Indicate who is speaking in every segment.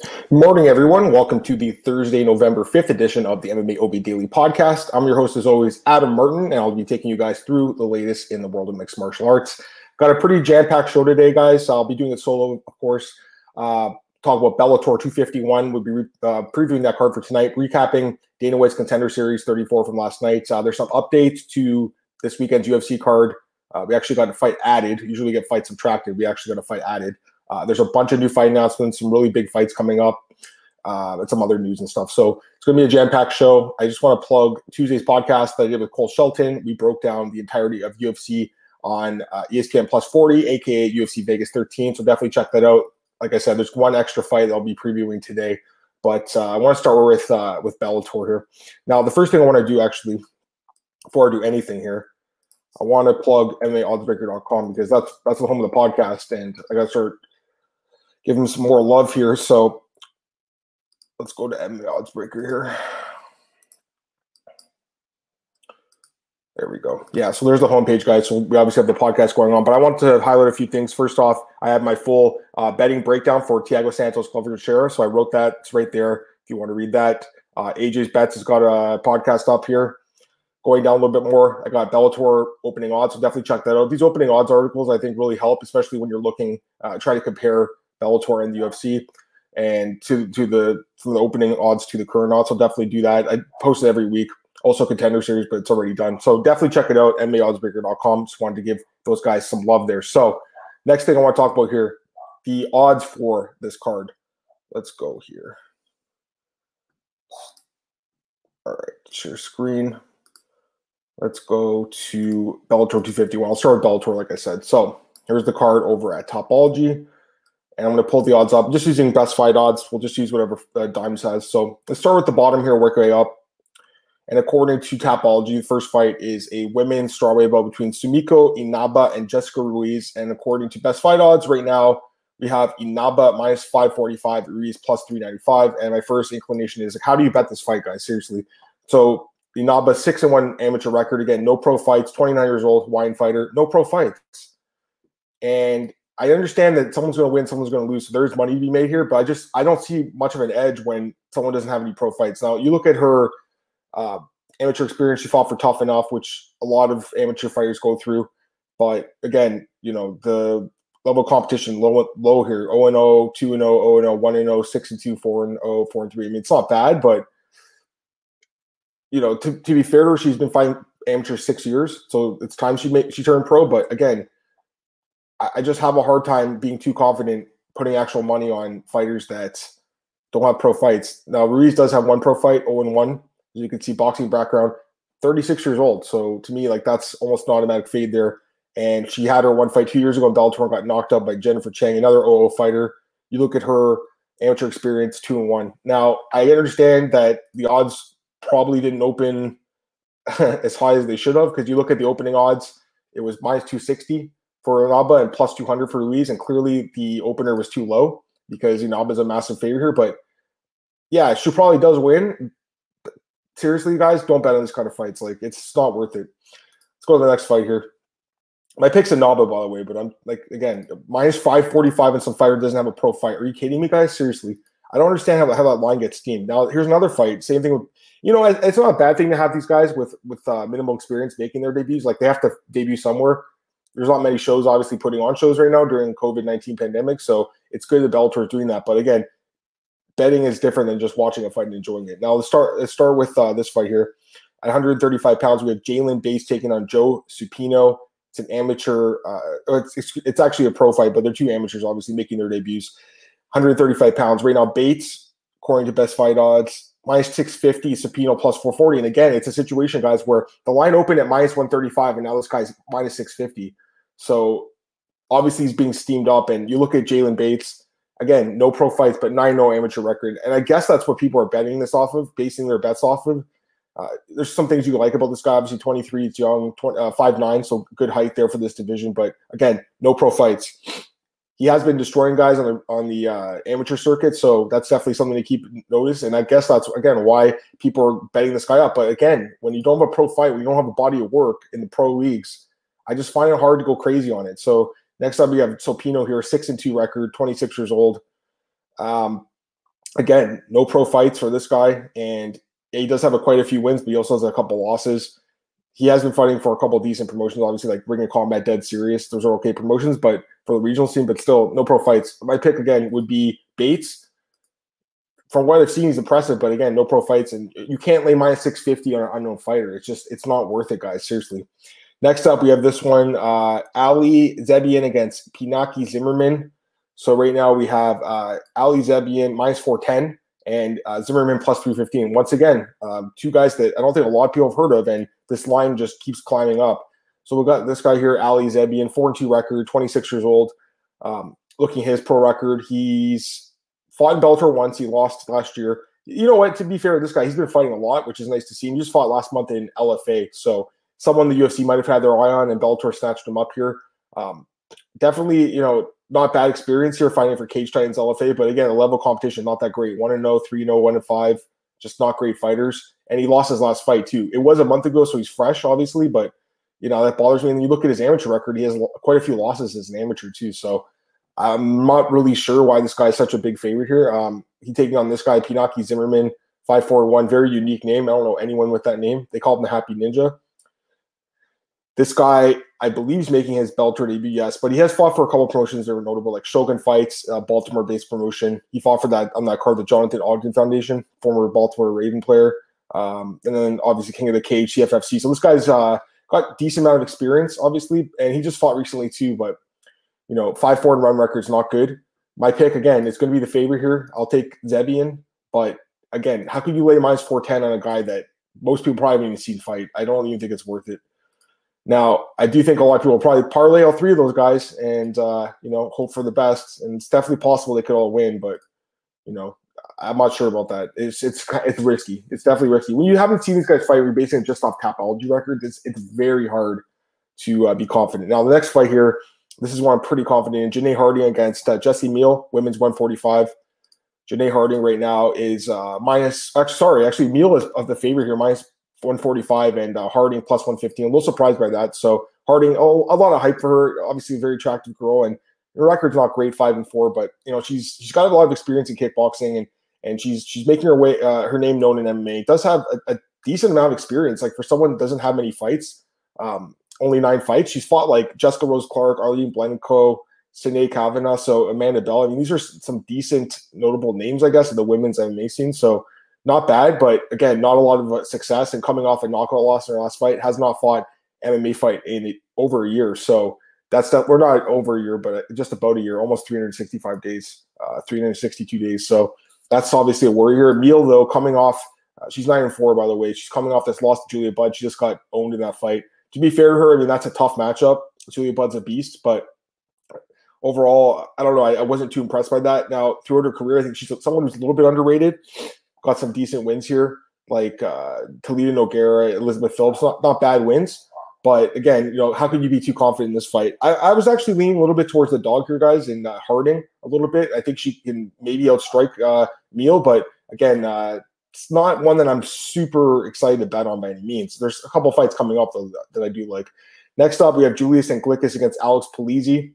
Speaker 1: Good morning, everyone. Welcome to the Thursday, November 5th edition of the MMA OB Daily Podcast. I'm your host, as always, Adam Martin, and I'll be taking you guys through the latest in the world of mixed martial arts. Got a pretty jam packed show today, guys. I'll be doing it solo, of course. Uh, talk about Bellator 251. We'll be uh, previewing that card for tonight, recapping Dana White's Contender Series 34 from last night. Uh, there's some updates to this weekend's UFC card. Uh, we actually got a fight added. Usually we get fights subtracted. We actually got a fight added. Uh, there's a bunch of new fight announcements, some really big fights coming up, uh, and some other news and stuff. So it's going to be a jam packed show. I just want to plug Tuesday's podcast that I did with Cole Shelton. We broke down the entirety of UFC on uh, ESPN Plus 40, aka UFC Vegas 13. So definitely check that out. Like I said, there's one extra fight I'll be previewing today, but uh, I want to start with uh, with Bellator here. Now, the first thing I want to do actually, before I do anything here, I want to plug MMAOddsBreaker.com because that's that's the home of the podcast, and I got to start give him some more love here. So let's go to MMA Odds Breaker here. There we go. Yeah, so there's the homepage, guys. So we obviously have the podcast going on, but I want to highlight a few things. First off, I have my full uh, betting breakdown for Thiago Santos, Glover Teixeira. So I wrote that. It's right there if you want to read that. Uh, AJ's Bets has got a podcast up here. Going down a little bit more, I got Bellator opening odds, so definitely check that out. These opening odds articles, I think, really help, especially when you're looking, uh, try to compare Bellator and the UFC, and to to the from the opening odds to the current odds. So definitely do that. I post it every week. Also contender series, but it's already done. So definitely check it out. MMAOddsBreaker.com. Just wanted to give those guys some love there. So next thing I want to talk about here, the odds for this card. Let's go here. All right, share screen. Let's go to Bellator 251. I'll start with Bellator, like I said. So here's the card over at Tapology and I'm going to pull the odds up. Just using best fight odds. We'll just use whatever uh, Dimes has. So let's start with the bottom here, work way up. And according to Tapology, the first fight is a women's strawweight bout between Sumiko Inaba and Jessica Ruiz. And according to best fight odds, right now we have Inaba minus 545, Ruiz plus 395. And my first inclination is like, how do you bet this fight, guys? Seriously. So Inaba six and one amateur record again, no pro fights, 29 years old, Hawaiian fighter, no pro fights. And I understand that someone's going to win, someone's going to lose. So there's money to be made here, but I just I don't see much of an edge when someone doesn't have any pro fights. Now you look at her uh, amateur experience; she fought for Tough Enough, which a lot of amateur fighters go through. But again, you know the level of competition low low here 0 and 0, 2 and 0, 0 and 0, 1 and 0, 6 and 2, 4 and 0, 4 and 3. I mean, it's not bad, but you know, to, to be fair to her, she's been fighting amateur six years, so it's time she made she turned pro. But again, I just have a hard time being too confident putting actual money on fighters that don't have pro fights. Now Ruiz does have one pro fight, 0 and 1. As you can see, boxing background, 36 years old. So to me, like that's almost an automatic fade there. And she had her one fight two years ago in Bellator, got knocked out by Jennifer Chang, another OO fighter. You look at her amateur experience, two and one. Now I understand that the odds probably didn't open as high as they should have because you look at the opening odds, it was minus 260 for Inaba and plus 200 for Ruiz. And clearly the opener was too low because Inaba is a massive favorite here. But yeah, she probably does win. Seriously, guys, don't bet on this kind of fights. Like, it's not worth it. Let's go to the next fight here. My pick's Inaba, by the way, but I'm like, again, minus 545 and some fighter doesn't have a pro fight. Are you kidding me, guys? Seriously. I don't understand how, how that line gets steamed. Now, here's another fight. Same thing with, you know, it's not a bad thing to have these guys with with uh, minimal experience making their debuts. Like they have to debut somewhere there's not many shows obviously putting on shows right now during COVID nineteen pandemic, so it's good that Bellator is doing that. But again, betting is different than just watching a fight and enjoying it. Now let's start. Let's start with uh, this fight here. At 135 pounds, we have Jalen Bates taking on Joe Supino. It's an amateur. Uh, it's, it's, it's actually a pro fight, but they're two amateurs, obviously making their debuts. 135 pounds right now. Bates, according to best fight odds, minus 650, Supino plus 440. And again, it's a situation, guys, where the line opened at minus 135, and now this guy's minus 650. So obviously he's being steamed up. And you look at Jalen Bates, again, no pro fights, but 9 0 amateur record. And I guess that's what people are betting this off of, basing their bets off of. Uh, there's some things you like about this guy. Obviously, 23, he's young, 20, uh, 5'9, so good height there for this division. But again, no pro fights. He has been destroying guys on the on the uh, amateur circuit, so that's definitely something to keep notice. And I guess that's again why people are betting this guy up. But again, when you don't have a pro fight, when you don't have a body of work in the pro leagues, I just find it hard to go crazy on it. So next up, we have Supino here, six and two record, 26 years old. Um, again, no pro fights for this guy, and he does have a, quite a few wins, but he also has a couple losses. He has been fighting for a couple decent promotions, obviously, like Ring of Combat, Dead Serious. Those are okay promotions, but for the regional scene, but still no pro fights. My pick again would be Bates. From what I've seen, he's impressive, but again, no pro fights, and you can't lay minus six fifty on an unknown fighter. It's just it's not worth it, guys. Seriously. Next up, we have this one: uh, Ali Zebian against Pinaki Zimmerman. So right now we have uh, Ali Zebian minus four ten and uh, Zimmerman plus 315. Once again, um, two guys that I don't think a lot of people have heard of, and this line just keeps climbing up. So we've got this guy here, Ali Zebian, 4 and 2 record, 26 years old. Um, looking at his pro record, he's fought in Bellator once. He lost last year. You know what? To be fair, this guy, he's been fighting a lot, which is nice to see. And he just fought last month in LFA. So someone the UFC might have had their eye on, and Bellator snatched him up here. Um, definitely, you know, not bad experience here fighting for Cage Titans LFA, but again, the level competition not that great. One and 0, 3 0, 1 and 5, just not great fighters. And he lost his last fight too. It was a month ago, so he's fresh, obviously, but you know that bothers me. And you look at his amateur record; he has quite a few losses as an amateur too. So I'm not really sure why this guy is such a big favorite here. Um, taking on this guy, Pinaki Zimmerman, five four one, very unique name. I don't know anyone with that name. They call him the Happy Ninja. This guy, I believe, is making his Bellator debut, yes, but he has fought for a couple promotions that were notable, like Shogun Fights, uh, Baltimore-based promotion. He fought for that on that card, the Jonathan Ogden Foundation, former Baltimore Raven player, um, and then obviously King of the Cage, CFFC. So this guy's uh, got decent amount of experience, obviously, and he just fought recently too. But you know, five four and run record is not good. My pick again is going to be the favorite here. I'll take Zebian, but again, how could you lay minus four ten on a guy that most people probably haven't even seen fight? I don't even think it's worth it. Now, I do think a lot of people will probably parlay all three of those guys and uh, you know hope for the best. And it's definitely possible they could all win, but you know I'm not sure about that. It's it's it's risky. It's definitely risky. When you haven't seen these guys fight, we're basing it just off Tapology records. It's it's very hard to uh, be confident. Now the next fight here, this is one I'm pretty confident in. Janay Harding against uh, Jessy Miele, women's 145. Janay Harding right now is uh, minus. Actually, sorry, actually Meal is of the favorite here, minus 145 and uh, Harding plus 115. A little surprised by that. So Harding, oh, a lot of hype for her. Obviously, a very attractive girl, and her record's not great, five and four, but you know she's she's got a lot of experience in kickboxing, and and she's she's making her way uh, her name known in MMA. Does have a, a, decent amount of experience. Like for someone doesn't have many fights, um, only nine fights. She's fought like Jessica Rose Clark, Arlene Blencowe, Sinead Kavanagh, so Amanda Bell. I mean, these are some decent, notable names, I guess, of the women's MMA scene. So not bad, but again, not a lot of uh, success. And coming off a knockout loss in her last fight, has not fought MMA fight in over a year. So that's not we're not over a year, but uh, just about a year, almost 365 days, uh, 362 days. So that's obviously a worry here. Miele though, coming off, uh, she's nine and four by the way. She's coming off this loss to Julia Budd. She just got owned in that fight. To be fair to her, I mean that's a tough matchup. Julia Budd's a beast, but overall, I don't know. I, I wasn't too impressed by that. Now throughout her career, I think she's someone who's a little bit underrated got some decent wins here, like uh, Talita Nogueira, Elizabeth Phillips. Not, not bad wins. But again, you know, how could you be too confident in this fight? I, I was actually leaning a little bit towards the dog here, guys, in uh, Harding a little bit. I think she can maybe outstrike uh, but again, uh, it's not one that I'm super excited to bet on by any means. There's a couple fights coming up though that I do like. Next up, we have Julius Anglickas against Alex Polizzi.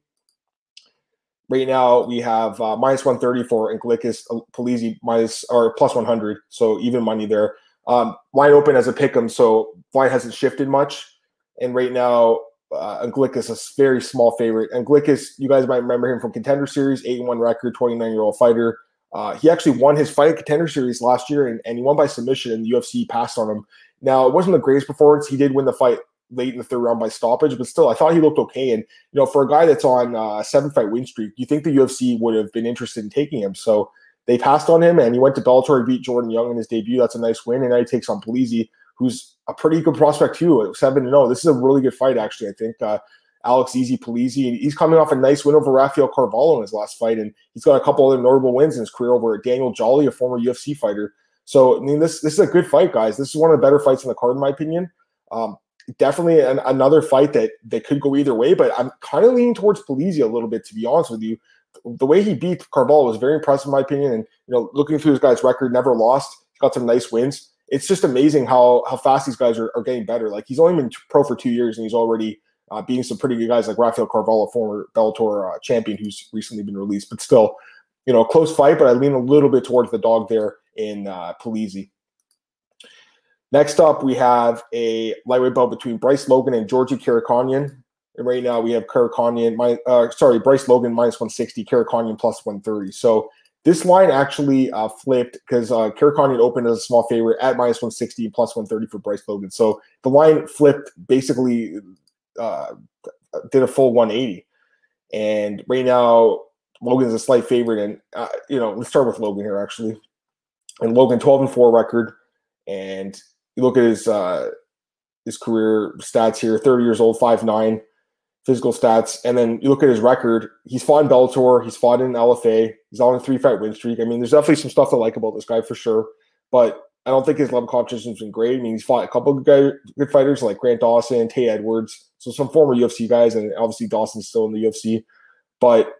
Speaker 1: Right now, we have uh, minus 130 for Anglickas, uh, Polizzi minus or plus 100, so even money there. Um, line open as a pick 'em, so line hasn't shifted much. And right now, uh, is a very small favorite. Anglickas, you guys might remember him from Contender Series, 8 1 record, 29 year old fighter. Uh, he actually won his fight at Contender Series last year, and, and he won by submission, and the UFC passed on him. Now, it wasn't the greatest performance. He did win the fight late in the third round by stoppage, but still, I thought he looked okay. And you know, for a guy that's on uh, a seven fight win streak, you think the UFC would have been interested in taking him. So they passed on him, and he went to Bellator, beat Jordan Young in his debut. That's a nice win, and now he takes on Polizzi, who's a pretty good prospect too, seven to zero. This is a really good fight, actually. I think uh, Alex Easy Polizzi, and he's coming off a nice win over Rafael Carvalho in his last fight, and he's got a couple other notable wins in his career over Daniel Jolly, a former UFC fighter. So I mean, this this is a good fight, guys. This is one of the better fights in the card, in my opinion. Um, definitely an, another fight that that could go either way, but I'm kind of leaning towards Polizzi a little bit, to be honest with you. The way he beat Carvalho was very impressive, in my opinion. And you know, looking through his guy's record, never lost. Got some nice wins. It's just amazing how how fast these guys are, are getting better. Like he's only been pro for two years, and he's already uh, some pretty good guys like Rafael Carvalho, former Bellator uh, champion, who's recently been released. But still, you know, a close fight, but I lean a little bit towards the dog there in uh. Next up, we have a lightweight bout between Bryce Logan and Georgi Karakhanyan. And right now we have Karakhanyan, my, uh, sorry, Bryce Logan minus 160, Karakhanyan plus 130. So this line actually uh, flipped because uh, Karakhanyan opened as a small favorite at minus 160 and plus 130 for Bryce Logan. So the line flipped basically, uh, did a full 180. And right now, Logan's a slight favorite. And, uh, you know, let's start with Logan here, actually. And Logan, 12 and 4 record. And you look at his uh, his career stats here 30 years old, 5'9 physical stats. And then you look at his record. He's fought in Bellator. He's fought in LFA. He's on a three fight win streak. I mean, there's definitely some stuff to like about this guy for sure. But I don't think his level competition has been great. I mean, he's fought a couple of good, good fighters like Grant Dawson, Tay Edwards, so some former UFC guys, and obviously Dawson's still in the UFC. But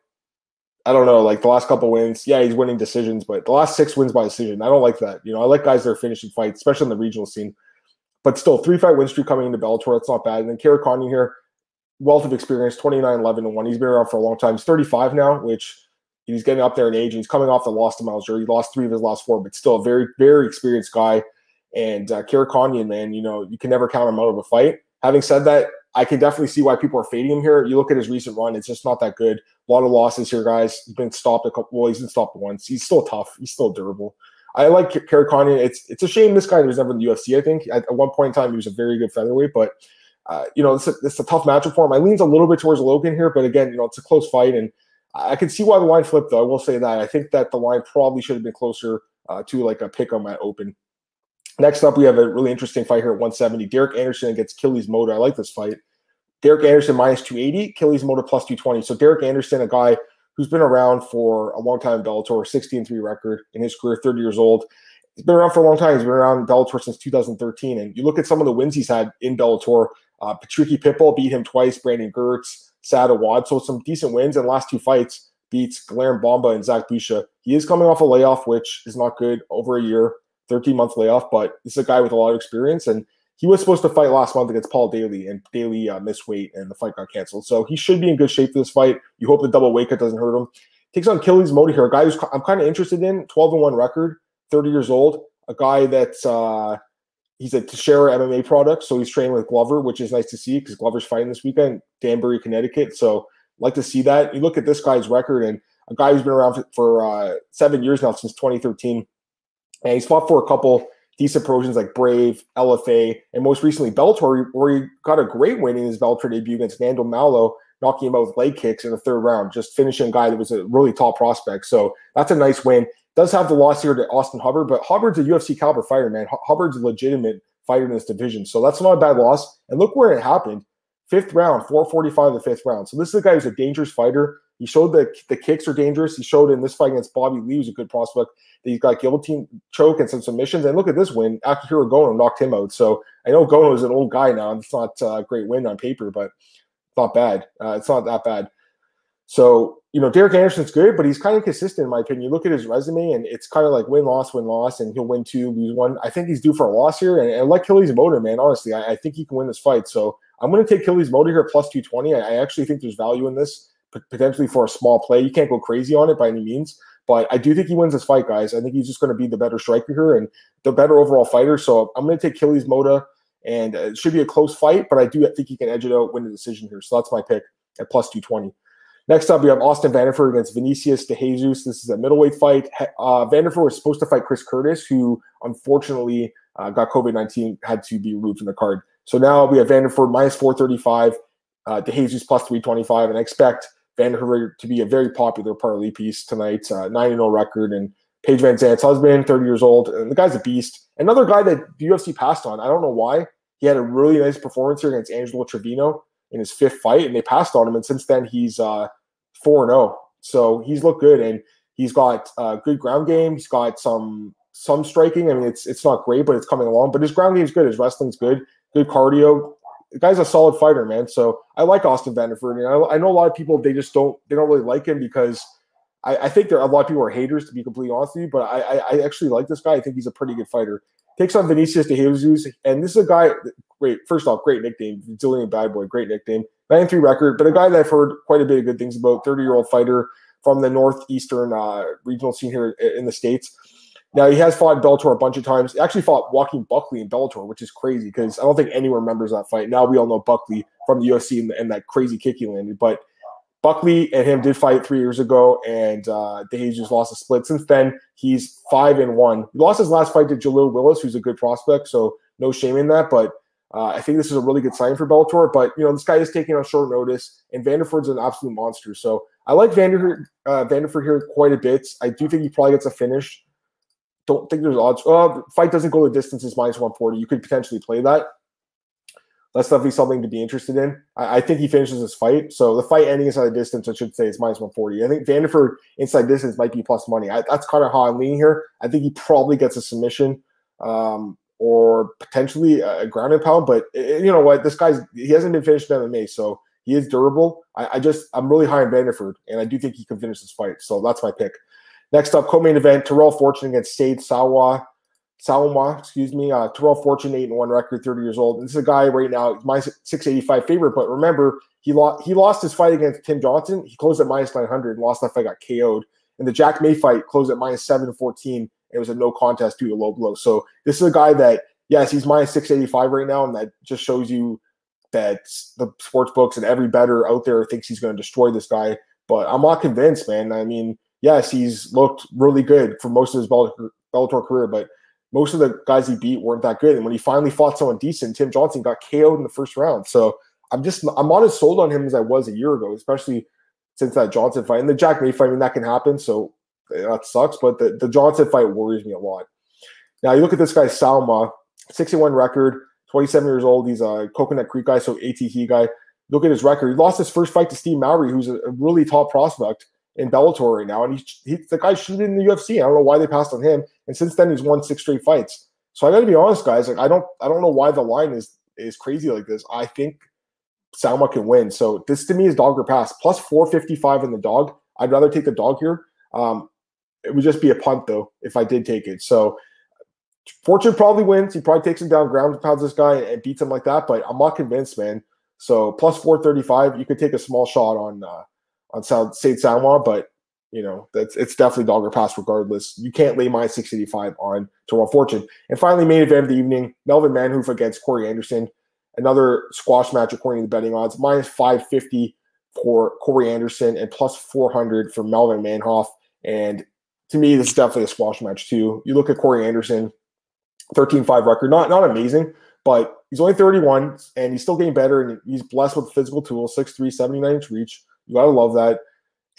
Speaker 1: I don't know, like the last couple wins, yeah, he's winning decisions, but the last six wins by decision, I don't like that. You know, I like guys that are finishing fights, especially in the regional scene. But still, three fight win streak coming into Bellator, that's not bad. And then Karakhanyan here, wealth of experience 29 11 and 1 he's been around for a long time he's 35 now which he's getting up there in age he's coming off the loss to Miles he lost three of his last four but still a very very experienced guy and uh, Karakhanyan, man you know you can never count him out of a fight having said that I can definitely see why people are fading him here. You look at his recent run; it's just not that good. A lot of losses here, guys. He's been stopped a couple. Well, he's been stopped once. He's still tough. He's still durable. I like Karakhanyan. It's it's a shame this guy was never in the UFC. I think at one point in time he was a very good featherweight, but uh, you know, it's a, it's a tough matchup for him. I leans a little bit towards Logan here, but again, you know, it's a close fight, and I can see why the line flipped. Though I will say that I think that the line probably should have been closer uh, to like a pick on my open. Next up, we have a really interesting fight here at 170. Derek Anderson against Killys Mota. I like this fight. Derek Anderson minus 280, Killys Mota plus 220. So Derek Anderson, a guy who's been around for a long time in Bellator, 16 3 record in his career, 30 years old. He's been around for a long time. He's been around Bellator since 2013. And you look at some of the wins he's had in Bellator, uh, Patricky Pitbull beat him twice. Brandon Girtz, Saad Awad. So some decent wins in the last two fights. Beats Glaren Bomba and Zach Busha. He is coming off a layoff, which is not good. Over a year, 13 month layoff, but this is a guy with a lot of experience. And he was supposed to fight last month against Paul Daly, and Daly uh, missed weight, and the fight got canceled. So he should be in good shape for this fight. You hope the double weight cut doesn't hurt him. Takes on Killys Mota here, a guy who's I'm kind of interested in, 12 and 1 record, 30 years old, a guy that's uh, he's a Teixeira MMA product, so he's training with Glover, which is nice to see because Glover's fighting this weekend, Danbury, Connecticut. So like to see that. You look at this guy's record, and a guy who's been around for, for uh, seven years now since 2013, and he's fought for a couple decent promotions like Brave, LFA, and most recently Bellator, where he got a great win in his Bellator debut against Nando Malo, knocking him out with leg kicks in the third round, just finishing a guy that was a really tall prospect. So that's a nice win. Does have the loss here to Austin Hubbard, but Hubbard's a UFC caliber fighter, man. Hubbard's a legitimate fighter in this division. So that's not a bad loss. And look where it happened. Fifth round, 445 the fifth round. So this is a guy who's a dangerous fighter. He showed that the kicks are dangerous. He showed in this fight against Bobby Lee, who's a good prospect, that he's got guillotine choke and some submissions. And look at this win. Akihiro Gono knocked him out. So I know Gono is an old guy now. It's not a great win on paper, but not bad. Uh, it's not that bad. So, you know, Derek Anderson's good, but he's kind of consistent in my opinion. You look at his resume and it's kind of like win, loss, win, loss, and he'll win two, lose one. I think he's due for a loss here. And, and like Killys Mota, man, honestly, I, I, think he can win this fight. So I'm going to take Killys Mota here plus 220. I, I actually think there's value in this potentially for a small play. You can't go crazy on it by any means, but I do think he wins this fight, guys. I think he's just going to be the better striker here and the better overall fighter. So I'm going to take Killys Mota, and uh, it should be a close fight, but I do think he can edge it out, win the decision here. So that's my pick at plus 220. Next up, we have Austin Vanderford against Vinicius de Jesus. This is a middleweight fight. Uh, Vanderford was supposed to fight Chris Curtis, who unfortunately uh, got COVID 19, had to be removed from the card. So now we have Vanderford minus 435, uh, de Jesus plus 325, and I expect Vanderford to be a very popular parlay piece tonight. Uh, 9 0 record, and Paige VanZant's husband, 30 years old, and the guy's a beast. Another guy that the UFC passed on. I don't know why. He had a really nice performance here against Angelo Trevino in his fifth fight, and they passed on him. And since then, he's uh, four and zero. Oh. So he's looked good, and he's got a uh, good ground game. He's got some some striking. I mean, it's it's not great, but it's coming along. But his ground game's good. His wrestling's good. Good cardio. The guy's a solid fighter, man. So I like Austin Vanderford. And I, I know a lot of people they just don't they don't really like him because I, I think there a lot of people are haters to be completely honest with you. But I, I, I actually like this guy. I think he's a pretty good fighter. Takes on Vinicius de Jesus, and this is a guy. Great, first off, great nickname, Brazilian bad boy, great nickname. 9 3 record, but a guy that I've heard quite a bit of good things about. 30 year old fighter, from the northeastern uh, regional scene here in the states. Now he has fought Bellator a bunch of times. He actually fought Joaquin Buckley in Bellator, which is crazy because I don't think anyone remembers that fight. Now we all know Buckley from the UFC and, and that crazy kick he landed. But Buckley and him did fight three years ago, and uh, just lost a split. Since then, he's five and one. He lost his last fight to Jalil Willis, who's a good prospect, so no shame in that. But uh, I think this is a really good sign for Bellator. But you know, this guy is taking on short notice, and Vanderford's an absolute monster. So I like Vander uh, Vanderford here quite a bit. I do think he probably gets a finish don't think there's odds. Uh, fight doesn't go the distance is minus 140. You could potentially play that. That's definitely something to be interested in. I, I, think he finishes his fight. So the fight ending inside the distance, I should say, is minus 140. I think Vanderford inside distance might be plus money. I, that's kind of how I'm leaning here. I think he probably gets a submission um, or potentially a ground and pound. But it, eh, you know what? This guy's he hasn't been finished in MMA, so he is durable. I, I just I'm really high on Vanderford, and I do think he can finish this fight. So that's my pick. Next up, co-main event: Terrell Fortune against Sade Sawa. Salma, excuse me. Uh, Terrell Fortune, eight and one record, 30 years old. This is a guy right now, my 685 favorite. But remember, he lost he lost his fight against Tim Johnson. He closed at minus 900 lost that fight, got KO'd. And the Jack May fight closed at minus 714. It was a no contest due to low blow. So this is a guy that, yes, he's minus 685 right now, and that just shows you that the sports books and every better out there thinks he's going to destroy this guy. But I'm not convinced, man. I mean, yes, he's looked really good for most of his Bellator career, but most of the guys he beat weren't that good. And when he finally fought someone decent, Tim Johnson got KO'd in the first round. So I'm just I'm not as sold on him as I was a year ago, especially since that Johnson fight and the Jack May fight. I mean, that can happen, so that sucks. But the, the Johnson fight worries me a lot. Now you look at this guy Salma, 61 record, 27 years old. He's a Coconut Creek guy, so ATT guy. Look at his record. He lost his first fight to Steve Mowry, who's a, really top prospect in Bellator right now, and he's he, the guy shooting in the UFC. I don't know why they passed on him, and since then he's won six straight fights. So I got to be honest, guys. Like I don't I don't know why the line is is crazy like this. I think Salma can win. So this to me is dog or pass plus four fifty five in the dog. I'd rather take the dog here. Um, it would just be a punt though if I did take it. So Fortune probably wins. He probably takes him down, ground pounds this guy and beats him like that. But I'm not convinced, man. So plus four thirty five. You could take a small shot on. Uh, on South State Samoa, but you know that's it's definitely dog or pass regardless. You can't lay my 685 on Terrell Fortune. And finally, main event of the evening: Melvin Manhoef against Corey Anderson. Another squash match according to the betting odds, minus 550 for Corey Anderson and plus 400 for Melvin Manhoef. And to me, this is definitely a squash match too. You look at Corey Anderson, 13-5 record, not not amazing, but he's only 31 and he's still getting better. And he's blessed with physical tools, 6'3", 79 inch reach. You gotta love that.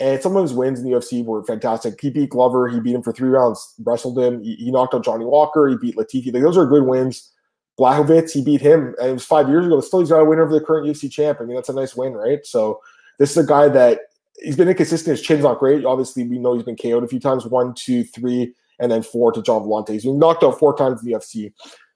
Speaker 1: And some of his wins in the UFC were fantastic. He beat Glover. He beat him for three rounds, wrestled him. He, he knocked out Johnny Walker. He beat Latifi. Like, those are good wins. Blachowicz, he beat him. And it was five years ago. But still, he's got a win over the current UFC champ. I mean, that's a nice win, right? So this is a guy that he's been inconsistent. His chin's not great. Obviously, we know he's been KO'd a few times. One, two, three, and then four to Gian Villante. He's been knocked out four times in the UFC.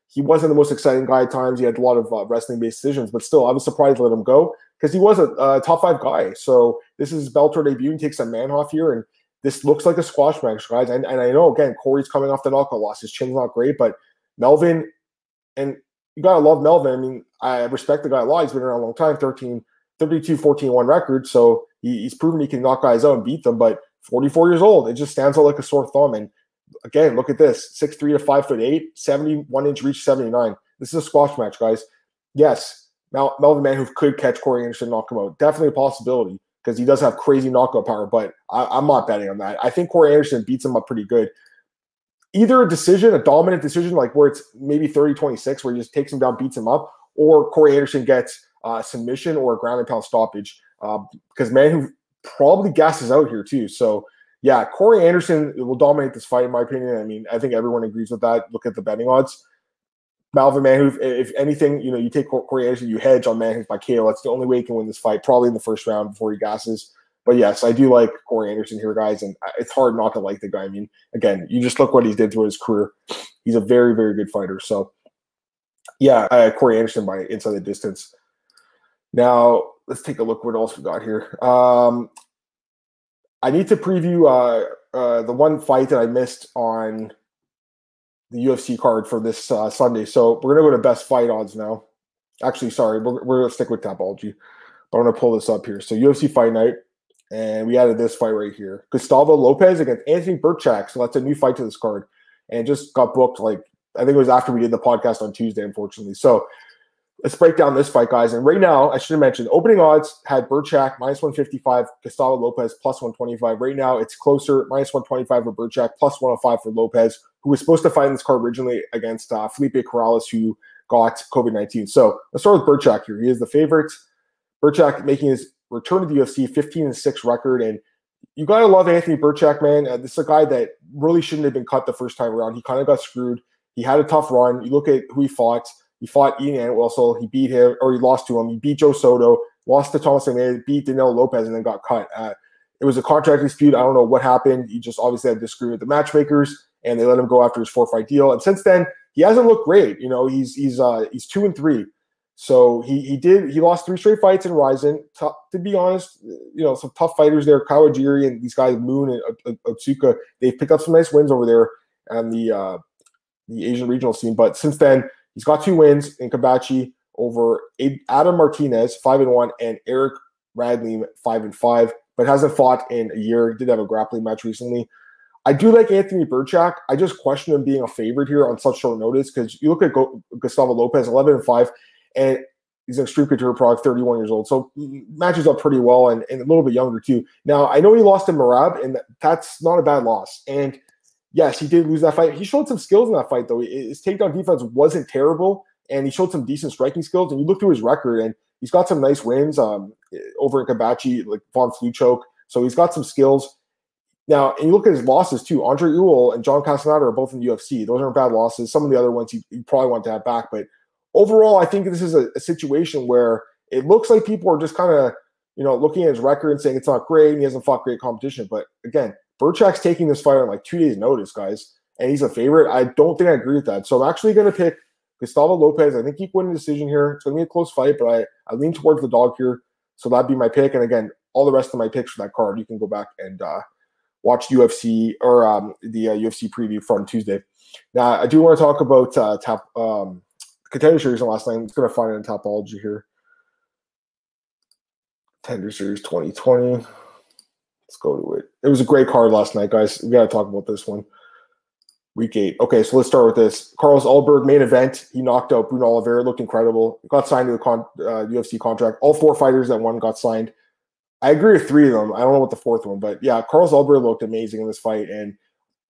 Speaker 1: He wasn't the most exciting guy at times. He had a lot of uh, wrestling-based decisions, but still, I was surprised to let him go because he was a, top five guy. So this is his Bellator debut and takes a man off here, and this looks like a squash match, guys. And, and I know again, Corey's coming off the knockout loss. His chin's not great, but Melvin, and you gotta love Melvin. I mean, I respect the guy a lot. He's been around a long time, 13, 32, 14, 1 record. So he, he's proven he can knock guys out and beat them, but 44 years old, it just stands out like a sore thumb. And again, look at this: six three to five foot eight, 71 inch reach, 79. This is a squash match, guys. Yes, Mel- Melvin Manhoef could catch Corey Anderson and knock him out. Definitely a possibility because he does have crazy knockout power, but I, am not betting on that. I think Corey Anderson beats him up pretty good. Either a decision, a dominant decision, like where it's maybe 30 26, where he just takes him down, beats him up, or Corey Anderson gets uh, submission or a ground and pound stoppage uh, because Manhoef probably gasses out here too. So, yeah, Corey Anderson will dominate this fight, in my opinion. I mean, I think everyone agrees with that. Look at the betting odds. Melvin Manhoef, if anything, you know, you take Corey Anderson, you hedge on Manhoef by KO. That's the only way he can win this fight, probably in the first round before he gasses. But yes, I do like Corey Anderson here, guys, and it's hard not to like the guy. I mean, again, you just look what he's did through his career. He's a very, very good fighter. So, yeah, uh, Corey Anderson by inside the distance. Now, let's take a look what else we got here. Um, I need to preview uh, uh, the one fight that I missed on the UFC card for this uh, Sunday. So we're gonna go to best fight odds now. Actually, sorry, we're, we're gonna stick with Tapology, but I'm gonna pull this up here. So UFC Fight Night, And we added this fight right here. Gustavo Lopez against Anthony Birchak. So that's a new fight to this card. And it just got booked like I think it was after we did the podcast on Tuesday, unfortunately. So let's break down this fight, guys. And right now, I should have mentioned opening odds had Birchak minus 155, Gustavo Lopez plus 125. Right now, it's closer minus 125 for Birchak, plus 105 for Lopez, who was supposed to fight in this card originally against uh, Felipe Corrales, who got COVID 19. So let's start with Birchak here. He is the favorite. Birchak making his return to the UFC, 15 and 6 record. And you got to love Anthony Birchak, man. Uh, this is a guy that really shouldn't have been cut the first time around. He kind of got screwed. He had a tough run. You look at who he fought. He fought Ian Entwistle. He beat him, or he lost to him. He beat Joe Soto, lost to Thomas McMahon, beat Danilo Lopez, and then got cut. Uh, it was a contract dispute. I don't know what happened. He just obviously had to disagree with the matchmakers, and they let him go after his four fight deal. And since then, he hasn't looked great. You know, he's he's uh, he's two and three. So he he did he lost three straight fights in Rizin. to be honest, you know some tough fighters there. Kawajiri and these guys Moon and Otsuka. They've picked up some nice wins over there on the uh, the Asian regional scene. But since then, he's got two wins in Combate over Adam Martinez five and one and Eric Radley five and five. But hasn't fought in a year. Did have a grappling match recently. I do like Anthony Birchak. I just question him being a favorite here on such short notice because you look at Gustavo Lopez, 11 and 5, and he's an Xtreme Couture product, 31 years old. So matches up pretty well and, and, a little bit younger too. Now, I know he lost to Merab, and that's not a bad loss. And yes, he did lose that fight. He showed some skills in that fight, though. His takedown defense wasn't terrible, and he showed some decent striking skills. And you look through his record, and he's got some nice wins um, over in Combate, like Von choke. So he's got some skills. Now, and you look at his losses too. Andre Ewell and John Castaneda are both in the UFC. Those aren't bad losses. Some of the other ones you, you probably want to have back. But overall, I think this is a, a situation where it looks like people are just kind of, you know, looking at his record and saying it's not great and he hasn't fought great competition. But again, Birchak's taking this fight on like two days' notice, guys, and he's a favorite. I don't think I agree with that. So I'm actually going to pick Gustavo Lopez. I think he can win the decision here. It's going to be a close fight, but I, I lean towards the dog here. So that'd be my pick. And again, all the rest of my picks for that card, you can go back and uh, watch UFC or um, the uh, UFC preview from Tuesday. Now, I do want to talk about uh, top um, contender series on last night. I'm going to find it in Tapology here. Contender series 2020. Let's go to it. It was a great card last night, guys. We got to talk about this one. Week eight. Okay, so let's start with this. Carlos Ulberg main event. He knocked out Bruno Oliveira. Looked incredible. Got signed to the con- uh, UFC contract. All four fighters that won got signed. I agree with three of them. I don't know what the fourth one, but yeah, Carlos Ulberg looked amazing in this fight, and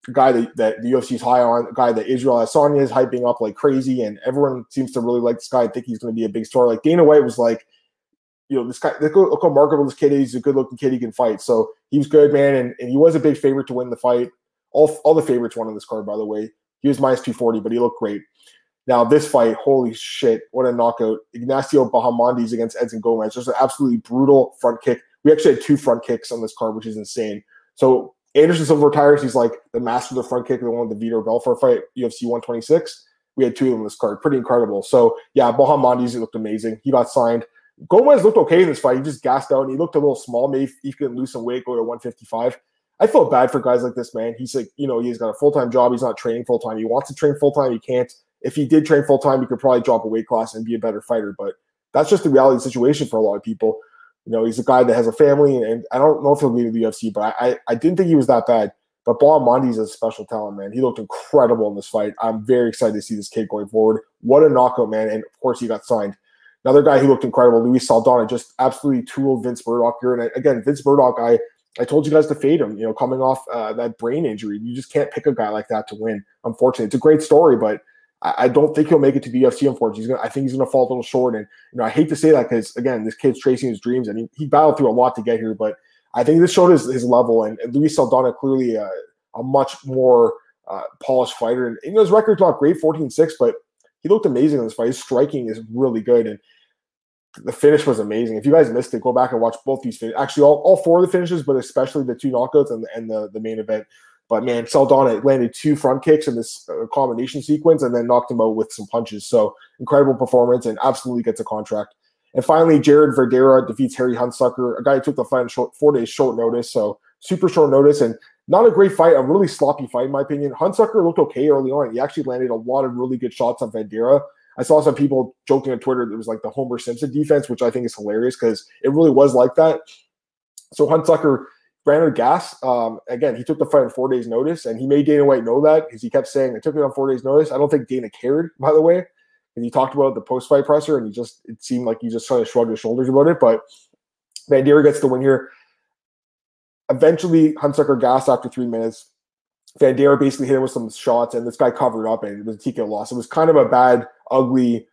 Speaker 1: a guy that, that the UFC is high on, a guy that Israel Adesanya is hyping up like crazy, and everyone seems to really like this guy. I think he's going to be a big star. Like Dana White was like, you know, this guy, look, how marketable this kid is. He's a good looking kid. He can fight. So he was good, man, and, and he was a big favorite to win the fight. All all the favorites won on this card, by the way. He was minus two forty, but he looked great. Now, this fight, holy shit, what a knockout. Ignacio Bahamondes against Edson Gomez. Just an absolutely brutal front kick. We actually had two front kicks on this card, which is insane. So Anderson Silva retires. He's like the master of the front kick, the one with the Vitor Belfort fight, UFC 126. We had two of them in this card. Pretty incredible. So, yeah, Bahamondes looked amazing. He got signed. Gomez looked okay in this fight. He just gassed out and he looked a little small. Maybe he could lose some weight, go to 155. I feel bad for guys like this, man. He's like, you know, he's got a full time job. He's not training full time. He wants to train full time. He can't. If he did train full time, he could probably drop a weight class and be a better fighter. But that's just the reality the situation for a lot of people. You know, he's a guy that has a family, and I don't know if he'll be in the UFC, but I, I, I didn't think he was that bad. But is a special talent, man. He looked incredible in this fight. I'm very excited to see this kid going forward. What a knockout, man. And of course, he got signed. Another guy who looked incredible, Luis Saldana, just absolutely tooled Vince Murdoch here. And again, Vince Murdoch, I I told you guys to fade him. You know, coming off uh, that brain injury, you just can't pick a guy like that to win. Unfortunately, it's a great story, but I, I don't think he'll make it to the UFC. Unfortunately, he's gonna, I think he's going to fall a little short. And you know, I hate to say that because again, this kid's chasing his dreams, and he, he battled through a lot to get here. But I think this showed his, his level, and, and Luis Saldana clearly uh, a much more uh, polished fighter. And you his record's not great, 14-6, but he looked amazing in this fight. His striking is really good, and the finish was amazing. If you guys missed it, go back and watch both these finishes. Actually, all, all four of the finishes, but especially the two knockouts and, and the, the main event. But man, Saldana landed two front kicks in this uh, combination sequence and then knocked him out with some punches. So incredible performance and absolutely gets a contract. And finally, Jared Vanderaa defeats Harry Hunsucker, a guy who took the fight in short, four days short notice. So super short notice. And not a great fight, a really sloppy fight, in my opinion. Hunsucker looked okay early on. He actually landed a lot of really good shots on Vanderaa. I saw some people joking on Twitter that it was like the Homer Simpson defense, which I think is hilarious because it really was like that. So Hunsucker ran out of gas. Um, again, he took the fight on four days' notice, and he made Dana White know that because he kept saying, "I took it on four days' notice." I don't think Dana cared, by the way, and he talked about the post-fight presser, and he just it seemed like he just sort of shrugged his shoulders about it. But Vanderaa gets the win here. Eventually, Hunsucker gassed after three minutes. Vanderaa basically hit him with some shots, and this guy covered up, and it was a TKO loss. It was kind of a bad, ugly,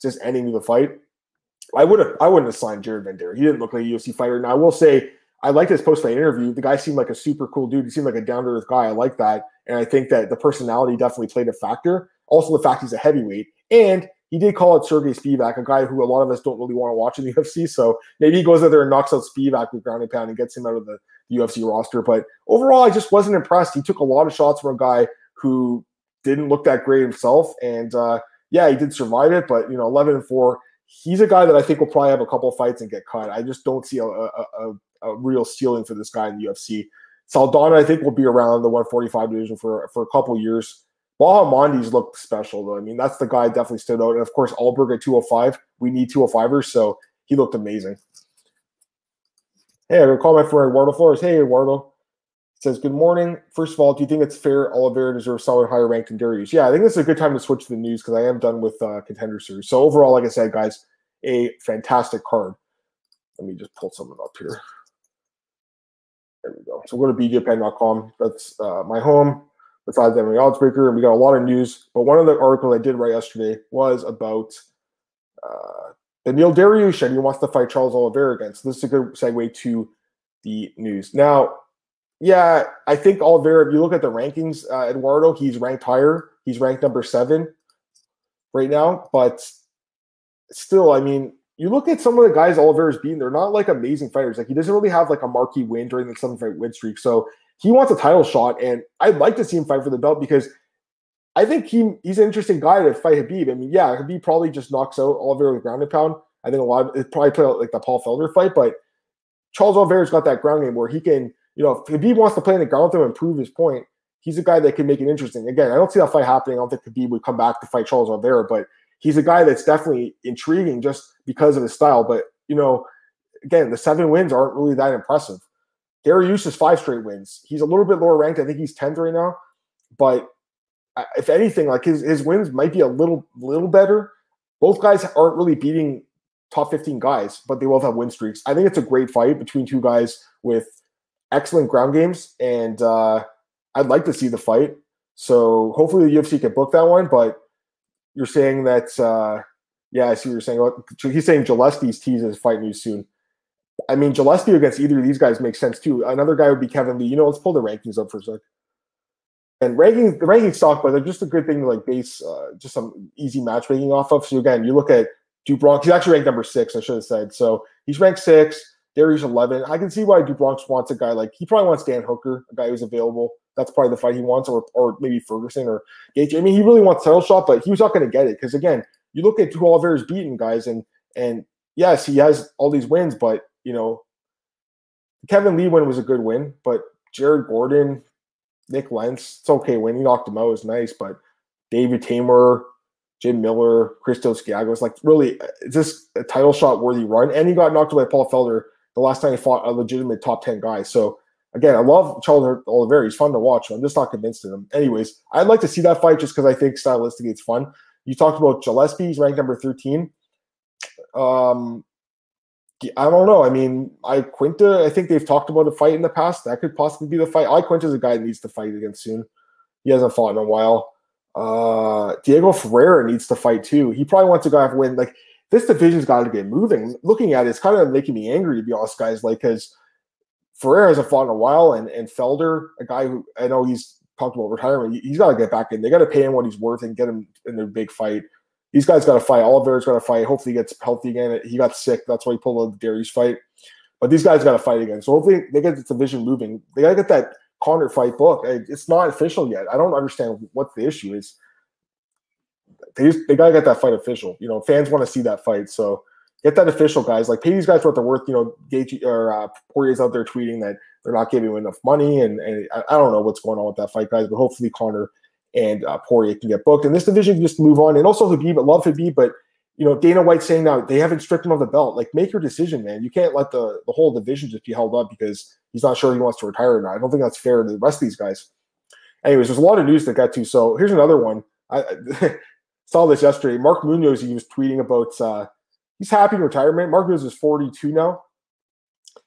Speaker 1: just ending to the fight. I would have, I wouldn't have signed Jared Vanderaa. He didn't look like a UFC fighter. Now I will say, I liked his post fight interview. The guy seemed like a super cool dude. He seemed like a down to earth guy. I like that, and I think that the personality definitely played a factor. Also, the fact he's a heavyweight, and he did call it Sergey Spivak, a guy who a lot of us don't really want to watch in the UFC. So maybe he goes out there and knocks out Spivak with ground and pound and gets him out of the UFC roster. But overall, I just wasn't impressed. He took a lot of shots from a guy who didn't look that great himself. And uh, yeah, he did survive it, but you know, 11 and 4. He's a guy that I think will probably have a couple fights and get cut. I just don't see a, a, a, real ceiling for this guy in the UFC. Saldana, I think, will be around the 145 division for, for a couple years. Bahamondes looked special, though. I mean, that's the guy that definitely stood out. And of course, Ulberg at 205. We need 205ers, so he looked amazing. Hey, I got a comment from Eduardo Flores. Hey, Eduardo. says, Good morning. First of all, do you think it's fair Oliveira deserves someone higher ranked than Dariush? Yeah, I think this is a good time to switch to the news because I am done with uh, contender series. So, overall, like I said, guys, a fantastic card. Let me just pull something up here. There we go. So, go to bjpenn.com. That's uh, my home besides MMA Oddsbreaker. And we got a lot of news. But one of the articles I did write yesterday was about uh, Dariush, and he wants to fight Charles Oliveira again. So this is a good segue to the news. Now, yeah, I think Oliveira, if you look at the rankings, uh, Eduardo, he's ranked higher. He's ranked number seven right now. But still, I mean, you look at some of the guys Oliveira's beaten, they're not like amazing fighters. Like he doesn't really have like a marquee win during the seven fight win streak. So he wants a title shot, and I'd like to see him fight for the belt because I think he he's an interesting guy to fight Khabib. I mean, yeah, Khabib probably just knocks out Oliveira with ground and pound. I think a lot of it probably play out like the Paul Felder fight, but Charles Oliveira's got that ground game where he can, you know, if Khabib wants to play in the ground with him and prove his point, he's a guy that can make it interesting. Again, I don't see that fight happening. I don't think Khabib would come back to fight Charles Oliveira, but he's a guy that's definitely intriguing just because of his style. But you know, again, the seven wins aren't really that impressive. Dariush is five straight wins. He's a little bit lower ranked. I think he's 10th right now. But if anything, like his, his wins might be a little little better. Both guys aren't really beating top 15 guys, but they both have win streaks. I think it's a great fight between two guys with excellent ground games, and uh, I'd like to see the fight. So hopefully the UFC can book that one. But you're saying that, uh, yeah, I see what you're saying. He's saying Gillespie's teases fight news soon. I mean, Gillespie against either of these guys makes sense too. Another guy would be Kevin Lee. You know, let's pull the rankings up for a sec. And rankings, the rankings suck, but they're just a good thing to like base uh, just some easy matchmaking off of. So again, you look at do Bronx. He's actually ranked number six. I should have said. So he's ranked six. Dariush eleven. I can see why do Bronx wants a guy like he probably wants Dan Hooker, a guy who's available. That's probably the fight he wants, or or maybe Ferguson or Gaethje. I mean, he really wants title shot, but he was not going to get it because again, you look at who Oliveira's beaten guys, and and yes, he has all these wins, but you know, Kevin Lee win was a good win, but Jared Gordon, Nik Lentz, it's okay when He knocked him out, it was nice, but David Teymur, Jim Miller, Christos Giagos, like really, is this a title shot worthy run? And he got knocked out by Paul Felder the last time he fought a legitimate top 10 guy. So again, I love Charles Oliveira. He's fun to watch. I'm just not convinced of him. Anyways, I'd like to see that fight just because I think stylistically it's fun. You talked about Gillespie, he's ranked number 13. Um, I don't know. I mean, Iaquinta. I think they've talked about a fight in the past. That could possibly be the fight. Iaquinta is a guy that needs to fight again soon. He hasn't fought in a while. Uh, Diego Ferreira needs to fight too. He probably wants to go have win. Like this division's got to get moving. Looking at it, it's kind of making me angry to be honest, guys. Like because Ferreira hasn't fought in a while, and and Felder, a guy who I know he's talked about retirement, he's got to get back in. They got to pay him what he's worth and get him in a big fight these guys got to fight. Oliveira's got to fight. Hopefully, he gets healthy again. He got sick. That's why he pulled out the Dariush fight. But these guys got to fight again. So hopefully, they get the division moving. They got to get that Conor fight book. It's not official yet. I don't understand what the issue is. They just, they got to get that fight official. You know, fans want to see that fight. So get that official, guys. Like pay these guys what they're worth. You know, Gage or uh, Poirier's out there tweeting that they're not giving him enough money, and, and I, I don't know what's going on with that fight, guys. But hopefully, Conor and uh, Poirier can get booked. And this division can just move on. And also Khabib, I love Khabib, but you know, Dana White saying now they haven't stripped him of the belt. Like, make your decision, man. You can't let the the whole division just be held up because he's not sure he wants to retire or not. I don't think that's fair to the rest of these guys. Anyways, there's a lot of news that got to. So here's another one. I, I saw this yesterday. Mark Munoz, he was tweeting about uh, he's happy in retirement. Mark Munoz is 42 now.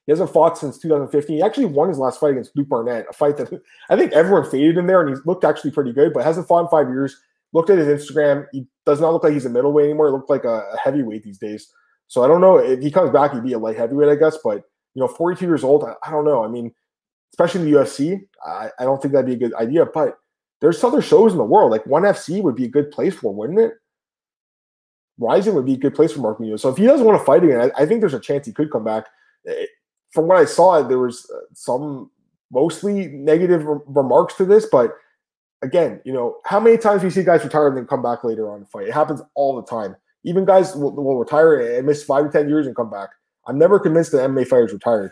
Speaker 1: He hasn't fought since 2015. He actually won his last fight against Luke Barnatt, a fight that I think everyone faded in there, and he looked actually pretty good, but hasn't fought in five years. Looked at his Instagram. He does not look like he's a middleweight anymore. He looked like a, heavyweight these days. So I don't know if he comes back, he'd be a light heavyweight, I guess. But you know, 42 years old, I, don't know. I mean, especially in the UFC, I, don't think that'd be a good idea. But there's other shows in the world. Like ONE FC would be a good place for, him, wouldn't it? Rizin would be a good place for Mark Munoz. So if he doesn't want to fight again, I, think there's a chance he could come back. It, from what I saw, there was uh, some mostly negative re- remarks to this, but again, you know, how many times do you see guys retire and then come back later on to fight? It happens all the time. Even guys will, will retire and miss five to ten years and come back. I'm never convinced that MMA fighters retired.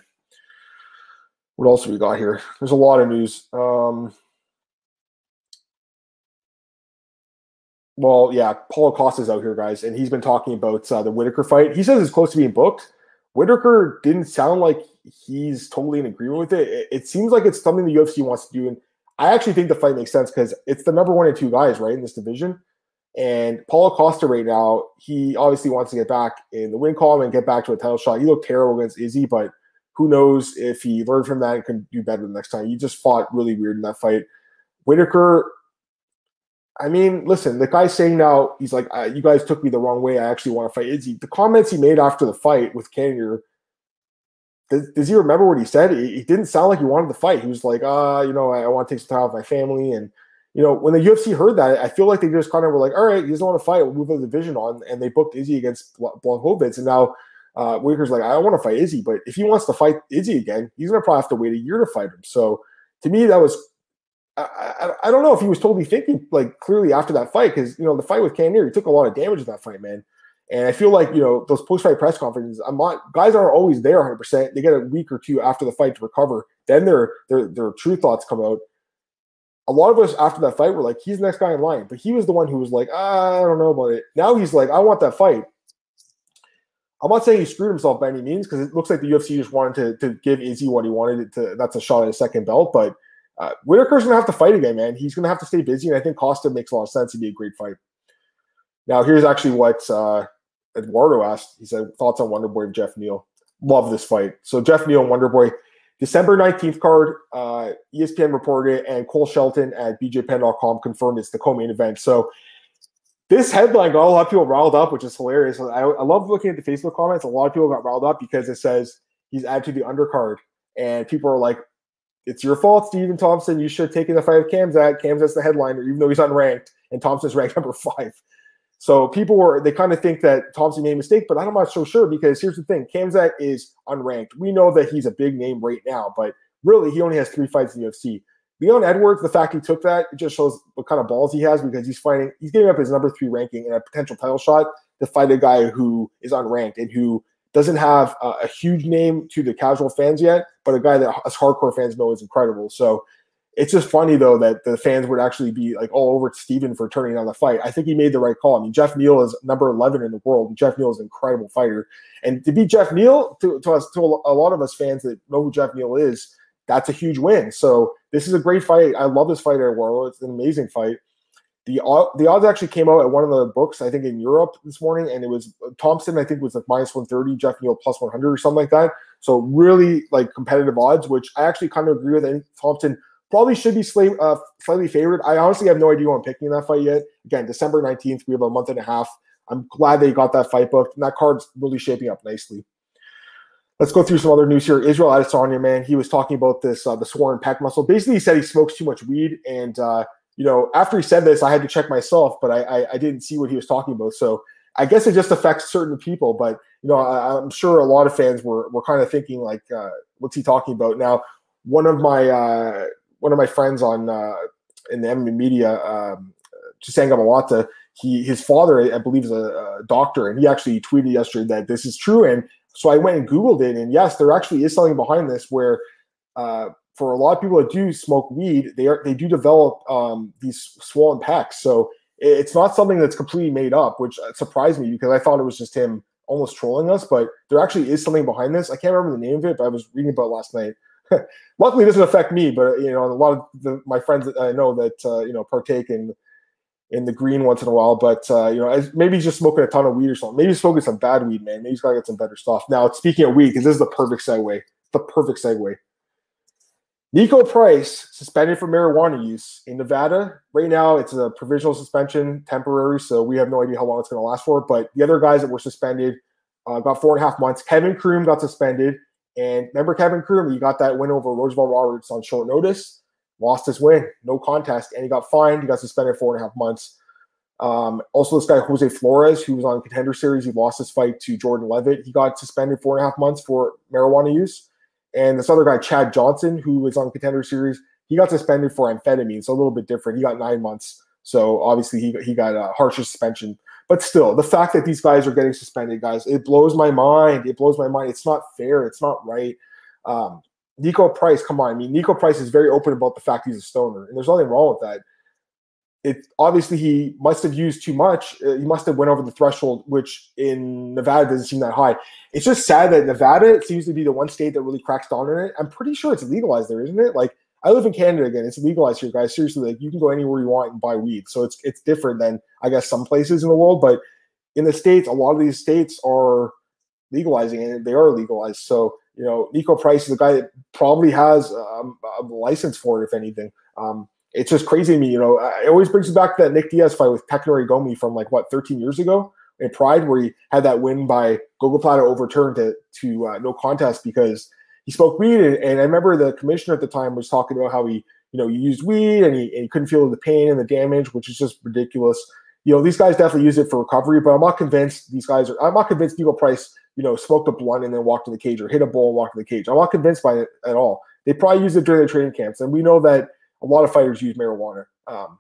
Speaker 1: What else have we got here? There's a lot of news. Um, well, yeah, Paulo Costa's out here, guys, and he's been talking about uh, the Whittaker fight. He says it's close to being booked. Whittaker didn't sound like he's totally in agreement with it. it. It seems like it's something the UFC wants to do, and I actually think the fight makes sense because it's the number one and two guys, right, in this division. And Paulo Costa right now, he obviously wants to get back in the win column and get back to a title shot. He looked terrible against Izzy, but who knows if he learned from that and can do better the next time. He just fought really weird in that fight. Whittaker, I mean, listen, the guy's saying now, he's like, uh, you guys took me the wrong way. I actually want to fight Izzy. The comments he made after the fight with Cannonier does, does he remember what he said? He, he, didn't sound like he wanted to fight. He was like, ah, uh, you know, I, I want to take some time with my family. And, you know, when the UFC heard that, I feel like they just kind of were like, all right, he doesn't want to fight. We'll move the division on. And they booked Izzy against Blachowicz. And now uh, Whittaker's like, I don't want to fight Izzy. But if he wants to fight Izzy again, he's going to probably have to wait a year to fight him. So to me, that was, I, I, I don't know if he was totally thinking like clearly after that fight because, you know, the fight with Cannonier, he took a lot of damage in that fight, man. And I feel like you know those post-fight press conferences. I'm not guys aren't always there 100. percent They get a week or two after the fight to recover. Then their their their true thoughts come out. A lot of us after that fight were like, he's the next guy in line, but he was the one who was like, ah, I don't know about it. Now he's like, I want that fight. I'm not saying he screwed himself by any means because it looks like the UFC just wanted to, to give Izzy what he wanted. To that's a shot at a second belt, but uh, Whittaker's gonna have to fight again, man. He's gonna have to stay busy, and I think Costa makes a lot of sense. He'd be a great fight. Now, here's actually what uh, Eduardo asked. He said, thoughts on Wonderboy and Geoff Neal. Love this fight. So Geoff Neal and Wonderboy, December 19th card, uh, ESPN reported and Cole Shelton at BJPenn.com confirmed it's the co-main event. So this headline got a lot of people riled up, which is hilarious. I, I love looking at the Facebook comments. A lot of people got riled up because it says he's added to the undercard. And people are like, it's your fault, Stephen Thompson. You should have taken the fight of Khamzat. Khamzat's the headliner, even though he's unranked, and Thompson's ranked number five. So people were they kind of think that Thompson made a mistake, but I'm not so sure because here's the thing: Khamzat is unranked. We know that he's a big name right now, but really he only has three fights in the UFC. Leon Edwards, the fact he took that, it just shows what kind of balls he has because he's fighting, he's giving up his number three ranking and a potential title shot to fight a guy who is unranked and who doesn't have a, a huge name to the casual fans yet, but a guy that us hardcore fans know is incredible. So it's just funny though that the fans would actually be like all over Stephen for turning on the fight. I think he made the right call. I mean, Geoff Neal is number 11 in the world. Geoff Neal is an incredible fighter. And to beat Geoff Neal, to, to us, to a lot of us fans that know who Geoff Neal is, that's a huge win. So this is a great fight. I love this fight at World. It's an amazing fight. The the odds actually came out at one of the books, I think in Europe this morning, and it was uh, Thompson. I think was like minus one thirty, Geoff Neal plus one hundred or something like that. So really like competitive odds, which I actually kind of agree with. I think Thompson probably should be slightly, uh, slightly favored. I honestly have no idea who I'm picking in that fight yet. Again, December 19th, we have a month and a half. I'm glad they got that fight booked, and that card's really shaping up nicely. Let's go through some other news here. Israel Adesanya, man, he was talking about this, uh, the sworn pec muscle. Basically, he said he smokes too much weed, and uh, you know, after he said this, I had to check myself, but I, I, I didn't see what he was talking about. So I guess it just affects certain people, but you know, I, am sure a lot of fans were were kind of thinking like, uh, what's he talking about? Now, one of my uh, one of my friends on uh, in the MMA media, um, he his father, I believe, is a, a, doctor, and he actually tweeted yesterday that this is true. And so I went and Googled it, and yes, there actually is something behind this where. Uh, for a lot of people that do smoke weed, they are they do develop um, these swollen pecs. So it's not something that's completely made up, which surprised me because I thought it was just him almost trolling us. But there actually is something behind this. I can't remember the name of it, but I was reading about last night. Luckily, it doesn't affect me, but you know, a lot of the, my friends I know that uh, you know partake in in the green once in a while. But uh, you know, maybe he's just smoking a ton of weed or something. Maybe he's smoking some bad weed, man. Maybe he's gotta get some better stuff. Now, speaking of weed, because this is the perfect segue. The perfect segue. Niko Price suspended for marijuana use in Nevada. Right now, it's a provisional suspension, temporary, so we have no idea how long it's going to last for. But the other guys that were suspended uh, four and a half months. Kevin Croom got suspended, and remember Kevin Croom? He got that win over Roosevelt Roberts on short notice, lost his win, no contest, and he got fined. He got suspended four and a half months. Um, also, this guy Jose Flores, who was on Contender Series, he lost his fight to Jordan Levitt. He got suspended four and a half months for marijuana use. And this other guy, Chad Johnson, who was on Contender Series, he got suspended for amphetamine. So a little bit different. He got nine months. So obviously he, he got a harsher suspension. But still, the fact that these guys are getting suspended, guys, it blows my mind. It blows my mind. It's not fair. It's not right. Um, Niko Price, come on. I mean, Niko Price is very open about the fact he's a stoner, and there's nothing wrong with that it obviously he must have used too much. Uh, he must have went over the threshold, which in Nevada doesn't seem that high. It's just sad that Nevada seems to be the one state that really cracks down on it. I'm pretty sure it's legalized there, isn't it? Like I live in Canada again. It's legalized here, guys. Seriously, like you can go anywhere you want and buy weed. So it's it's different than I guess some places in the world, but in the states, a lot of these states are legalizing and they are legalized. So you know, Niko Price is the guy that probably has um, a license for it, if anything. Um, it's just crazy to me. You know, it always brings me back to that Nick Diaz fight with Pekka Gomi from like what 13 years ago in Pride, where he had that win by Gogoplata overturned to to uh, no contest because he spoke weed. And, and, I remember the commissioner at the time was talking about how he, you know, he used weed and he, and he couldn't feel the pain and the damage, which is just ridiculous. You know, these guys definitely use it for recovery, but I'm not convinced these guys are. I'm not convinced Niko Price, you know, smoked a blunt and then walked to the cage or hit a ball and walked to the cage. I'm not convinced by it at all. They probably use it during their training camps, and we know that a lot of fighters use marijuana. Um,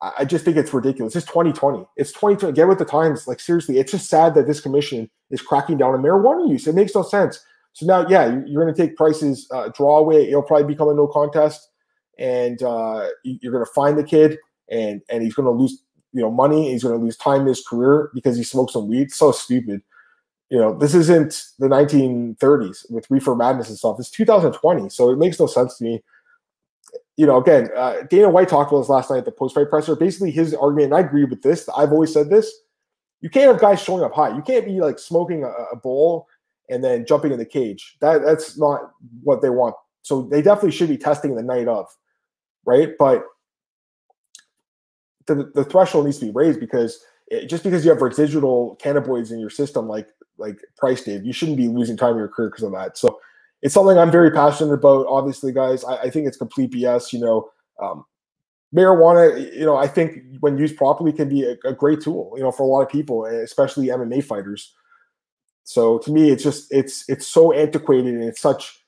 Speaker 1: I, I just think it's ridiculous. It's 2020. It's 2020. Get with the times. Like seriously, it's just sad that this commission is cracking down on marijuana use. It makes no sense. So now, yeah, you're going to take Price's uh, draw away. It'll probably become a no contest, and uh, you're going to find the kid, and and he's going to lose, you know, money. He's going to lose time in his career because he smoked some weed. So stupid. You know, this isn't the 1930s with reefer madness and stuff. It's 2020, so it makes no sense to me you know, again, uh, Dana White talked about this last night at the post fight presser. Basically, his argument, and I agree with this. I've always said this: you can't have guys showing up high. You can't be like smoking a, a bowl and then jumping in the cage. That that's not what they want. So they definitely should be testing the night of, right? But the the threshold needs to be raised because it, just because you have residual cannabinoids in your system, like like Price Dave, you shouldn't be losing time in your career because of that. So it's something I'm very passionate about. Obviously, guys, I, I think it's complete BS. You know, um, marijuana, you know, I think when used properly can be a, a, great tool, you know, for a lot of people, especially MMA fighters. So to me, it's just it's it's so antiquated and it's such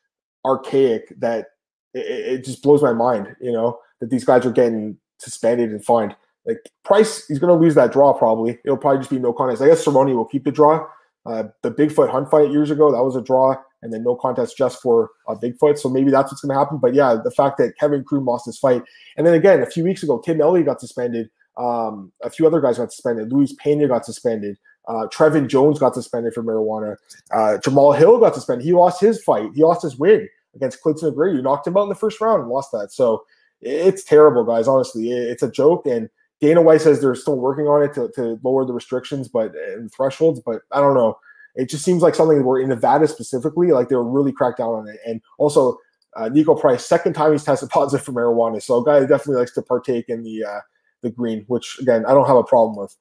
Speaker 1: archaic that it, it just blows my mind. You know that these guys are getting suspended and fined. Like Price, he's going to lose that draw probably. It'll probably just be no contest. I guess Cerrone will keep the draw. Uh, the Bigfoot Hunt fight years ago, that was a draw and then no contest just for uh, Bigfoot. So maybe that's what's going to happen. But yeah, the fact that Kevin Croom lost his fight, and then again a few weeks ago, Tim Elliott got suspended. Um, a few other guys got suspended. Luis Pena got suspended. Uh, Trevin Jones got suspended for marijuana. Uh, Jamahal Hill got suspended. He lost his fight. He lost his win against Clinton McGregor. You knocked him out in the first round and lost that. So it's terrible, guys. Honestly, it's a joke. And Dana White says they're still working on it to, to lower the restrictions, but and thresholds. But I don't know. It just seems like something where in Nevada specifically, like they were really cracked down on it. And also, uh, Niko Price, second time he's tested positive for marijuana. So a guy definitely likes to partake in the uh, the green, which again I don't have a problem with.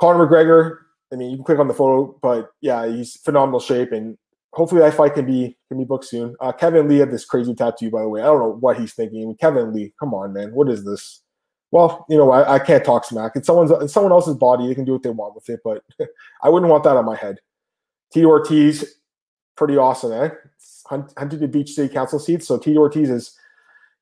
Speaker 1: Conor McGregor, I mean, you can click on the photo, but yeah, he's phenomenal shape, and hopefully that fight can be can be booked soon. Uh, Kevin Lee had this crazy tattoo, by the way. I don't know what he's thinking. Kevin Lee, come on, man, what is this? well, you know, I, I can't talk smack. It's someone's it's someone else's body. They can do what they want with it, but I wouldn't want that on my head. Tito Ortiz, pretty awesome, eh? Huntington Beach City Council seats. So Tito Ortiz is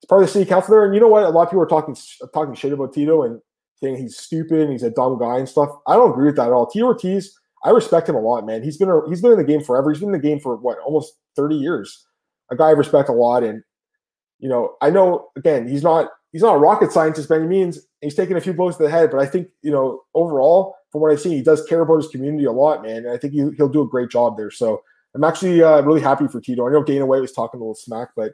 Speaker 1: part of the city council there. And you know what? A lot of people are talking talking shit about Tito and saying he's stupid and he's a dumb guy and stuff. I don't agree with that at all. Tito Ortiz, I respect him a lot, man. He's been a, he's been in the game forever. He's been in the game for what almost thirty years. A guy I respect a lot, and you know, I know again he's not he's not a rocket scientist by any means. He's taking a few blows to the head, but I think you know overall, from what I've seen, he does care about his community a lot, man. And I think he, will do a great job there. So I'm actually uh, really happy for Tito. I know Dana White was talking a little smack, but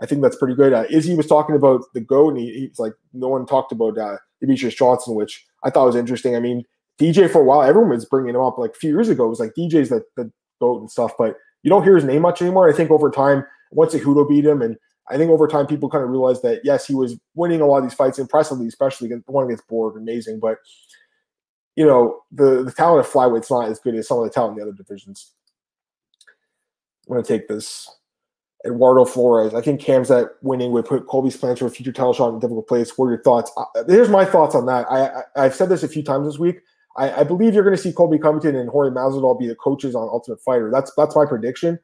Speaker 1: I think that's pretty good. Uh, Izzy was talking about the goat, and he, he's like, no one talked about uh, Demetrious Johnson, which I thought was interesting. I mean, DJ for a while, everyone was bringing him up. Like a few years ago, it was like DJ's the, the goat and stuff, but you don't hear his name much anymore. I think over time, once Cejudo beat him, and I think over time people kind of realized that yes, he was winning a lot of these fights impressively, especially the one against Borg, amazing. But you know, the the talent of flyweight's not as good as some of the talent in the other divisions. I'm gonna take this. Eduardo Flores. I think Khamzat winning would put Colby's plans for a future title shot in a difficult place. What are your thoughts? Uh, here's my thoughts on that. I, I have said this a few times this week. I, I believe you're going to see Colby Covington and Jorge Masvidal be the coaches on Ultimate Fighter. That's that's my prediction.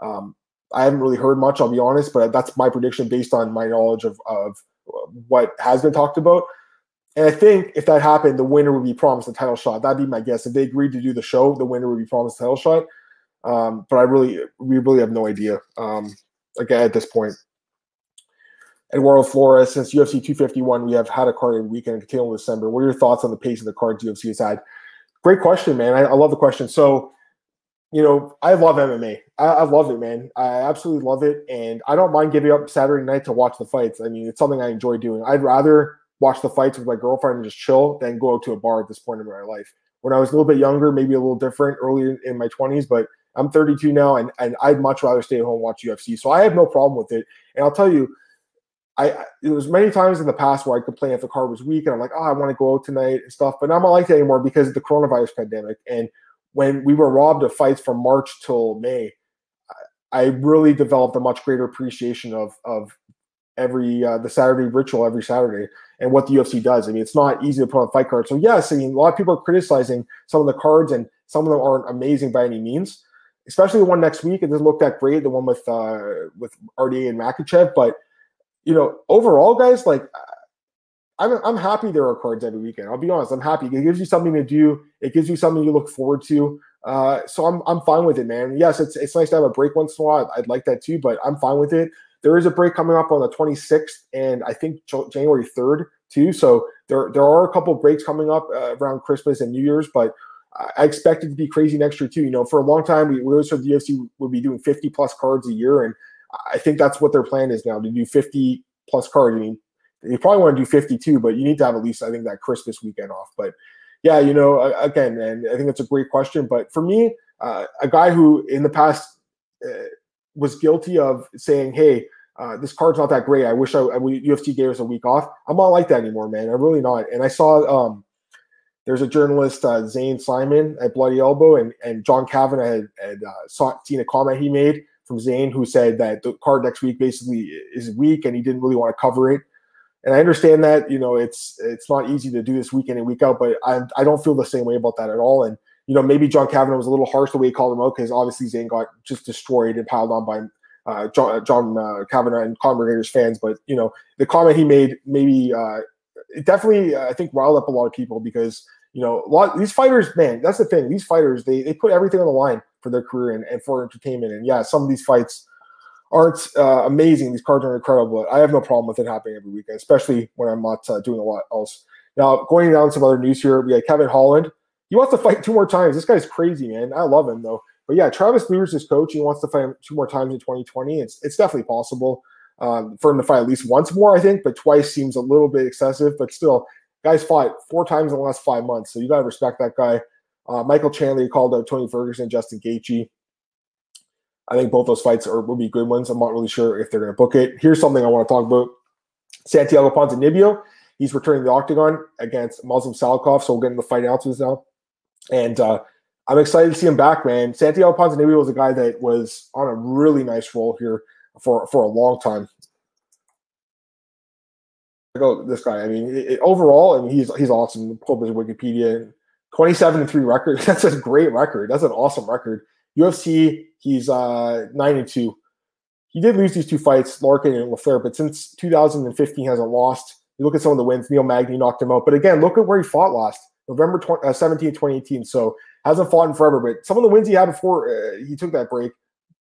Speaker 1: Um, I haven't really heard much, I'll be honest, but that's my prediction based on my knowledge of, of what has been talked about. And I think if that happened, the winner would be promised a title shot. That'd be my guess. If they agreed to do the show, the winner would be promised a title shot. Um, but I really, we really have no idea. Um, again, at this point. Eduardo Flores, since UFC 251, we have had a card every weekend until December. What are your thoughts on the pace of the cards UFC has had? Great question, man. I, I love the question. So, you know, I love MMA. I, I, love it, man. I absolutely love it. And I don't mind giving up Saturday night to watch the fights. I mean, it's something I enjoy doing. I'd rather watch the fights with my girlfriend and just chill than go out to a bar at this point in my life. When I was a little bit younger, maybe a little different early in my 20s, but I'm 32 now, and, and I'd much rather stay at home watch UFC. So I have no problem with it. And I'll tell you, I it was many times in the past where I complain if the card was weak, and I'm like, oh, I want to go out tonight and stuff. But I'm not like that anymore because of the coronavirus pandemic. And when we were robbed of fights from March till May, I really developed a much greater appreciation of of every uh, the Saturday ritual every Saturday and what the UFC does. I mean, it's not easy to put on fight cards. So yes, I mean, a lot of people are criticizing some of the cards, and some of them aren't amazing by any means especially the one next week. It doesn't look that great. The one with uh, with RDA and Makhachev, but you know, overall, guys, like I'm I'm happy there are cards every weekend. I'll be honest, I'm happy. It gives you something to do. It gives you something you look forward to. Uh, so I'm I'm fine with it, man. Yes, it's it's nice to have a break once in a while. I'd like that too, but I'm fine with it. There is a break coming up on the 26th and I think January 3rd too. So there there are a couple breaks coming up uh, around Christmas and New Year's, but I expect it to be crazy next year too. You know, for a long time, we, always heard the UFC would be doing 50 plus cards a year, and I think that's what their plan is now to do 50 plus cards. I mean, you probably want to do 52, but you need to have at least I think that Christmas weekend off. But yeah, you know, again, and I think it's a great question. But for me, uh, a guy who in the past uh, was guilty of saying, "Hey, uh, this card's not that great. I wish I, I UFC gave us a week off." I'm not like that anymore, man. I'm really not. And I saw um, there's a journalist, uh, Zane Simon at Bloody Elbow, and, and John Kavanagh had, had uh, saw, seen a comment he made from Zane who said that the card next week basically is weak and he didn't really want to cover it. And I understand that you know it's it's not easy to do this week in and week out, but I I don't feel the same way about that at all. And you know maybe John Kavanagh was a little harsh the way he called him out because obviously Zane got just destroyed and piled on by uh, John, John uh, Kavanagh and Conor fans. But you know the comment he made maybe uh, it definitely I think riled up a lot of people because you know, a lot these fighters, man, that's the thing. These fighters, they they put everything on the line for their career and, and for entertainment. And yeah, some of these fights aren't uh, amazing. These cards are incredible. But I have no problem with it happening every weekend, especially when I'm not uh, doing a lot else. Now, going down some other news here, we got Kevin Holland. He wants to fight two more times. This guy's crazy, man. I love him though. But yeah, Travis Luter's his coach. He wants to fight two more times in 2020. It's it's definitely possible um, for him to fight at least once more, I think. But twice seems a little bit excessive. But still, Guy's fought four times in the last five months, so you got to respect that guy. Uh, Michael Chandler called out Tony Ferguson, Justin Gaethje. I think both those fights are will be good ones. I'm not really sure if they're going to book it. Here's something I want to talk about: Santiago Ponzinibbio. He's returning the octagon against Muslim Salikhov, so we'll get into the fight announcements now. And uh, I'm excited to see him back, man. Santiago Ponzinibbio was a guy that was on a really nice roll here for for a long time go this guy. I mean, it, overall, I mean, he's he's awesome. Pull up his Wikipedia. Twenty-seven and three record. That's a great record. That's an awesome record. UFC, he's uh nine and two. He did lose these two fights, Larkin and LaFlare, but since 2015 hasn't lost. You look at some of the wins. Neil Magny knocked him out, but again, look at where he fought last, November 20, uh, 17, 2018. So hasn't fought in forever. But some of the wins he had before uh, he took that break,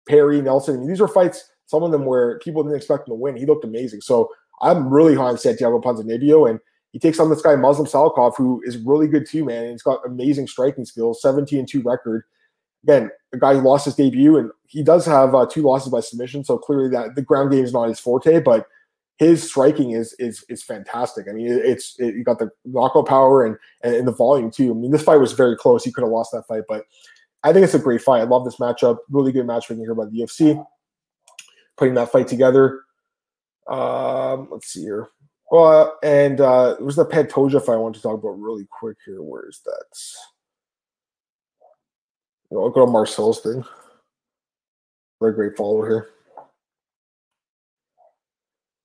Speaker 1: Perry, Nelson. I mean, these are fights. Some of them where people didn't expect him to win. He looked amazing. So I'm really high on Santiago Ponzinibbio, and he takes on this guy Muslim Salikhov, who is really good too, man. And he's got amazing striking skills, 17 2 record. Again, a guy who lost his debut, and he does have uh, two losses by submission, so clearly that the ground game is not his forte, but his striking is is is fantastic. I mean, it's it, you got the knockout power and, and, and the volume too. I mean, this fight was very close. He could have lost that fight, but I think it's a great fight. I love this matchup. Really good matchmaking here by the UFC. Putting that fight together. Um, let's see here. Well, and uh, it was the Pantoja fight I want to talk about really quick here. Where is that? I'll go to Marcel's thing. A great follower here.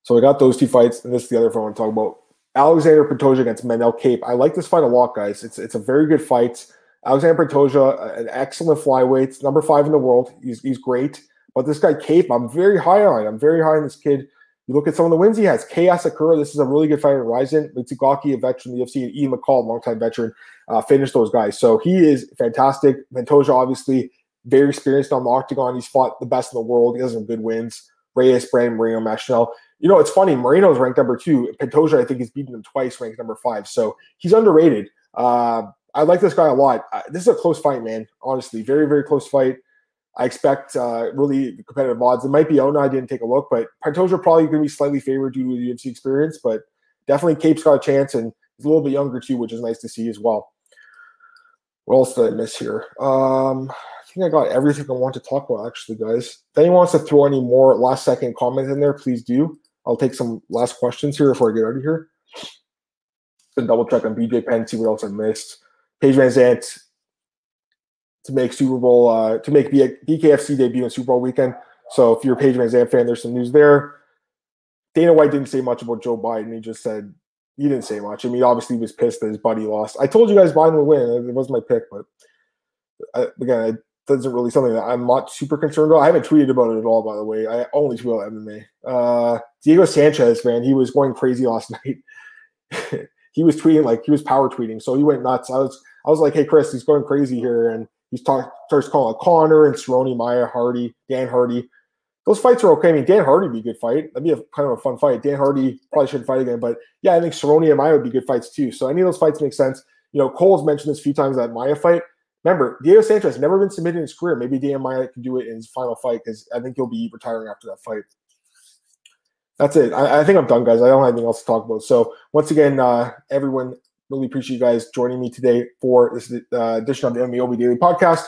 Speaker 1: So we got those two fights, and this is the other fight I want to talk about. Alexandre Pantoja against Manel Kape. I like this fight a lot, guys. It's it's a very good fight. Alexandre Pantoja, an excellent flyweight, number five in the world. He's he's great. But this guy Kape, I'm very high on. I'm very high on this kid. You look at some of the wins he has. Kai Asakura, this is a really good fighter at Rizin. Mizugaki, a veteran in the UFC, and Ian McCall, longtime veteran, uh, finished those guys. So he is fantastic. Pantoja, obviously, very experienced on the octagon. He's fought the best in the world. He has some good wins. Reyes, Brandon Moreno, Machinel. You know, it's funny. Moreno's ranked number two. Pantoja, I think, he's beaten him twice, ranked number five. So he's underrated. Uh, I like this guy a lot. Uh, this is a close fight, man. Honestly, very, very close fight. I expect uh, really competitive odds. It might be Ona. I didn't take a look, but Pantoja probably going to be slightly favored due to the UFC experience, but definitely Kape's got a chance, and he's a little bit younger too, which is nice to see as well. What else did I miss here? Um, I think I got everything I want to talk about, actually, guys. If anyone wants to throw any more last second comments in there, please do. I'll take some last questions here before I get out of here. Then double check on BJ Penn, see what else I missed. Paige VanZant to make Super Bowl, uh, to make BKFC debut in Super Bowl weekend. So if you're a Paige VanZant fan, there's some news there. Dana White didn't say much about Joe Biden. He just said he didn't say much. I mean, obviously he was pissed that his buddy lost. I told you guys Biden would win. It was my pick, but I, again, it doesn't really something that I'm not super concerned about. I haven't tweeted about it at all, by the way. I only tweet about MMA. Uh, Diego Sanchez, man, he was going crazy last night. he was tweeting like he was power tweeting, so he went nuts. I was I was like, hey Chris, he's going crazy here, and he starts calling Conor and Cerrone, Maia, Hardy, Dan Hardy. Those fights are okay. I mean, Dan Hardy would be a good fight. That'd be a kind of a fun fight. Dan Hardy probably shouldn't fight again, but yeah, I think Cerrone and Maia would be good fights too. So any of those fights make sense. You know, Cole's mentioned this a few times that Maia fight. Remember, Diego Sanchez never been submitted in his career. Maybe Dan Maia can do it in his final fight because I think he'll be retiring after that fight. That's it. I, I, think I'm done, guys. I don't have anything else to talk about. So once again, uh, everyone, really appreciate you guys joining me today for this uh, edition of the MMA Daily Podcast.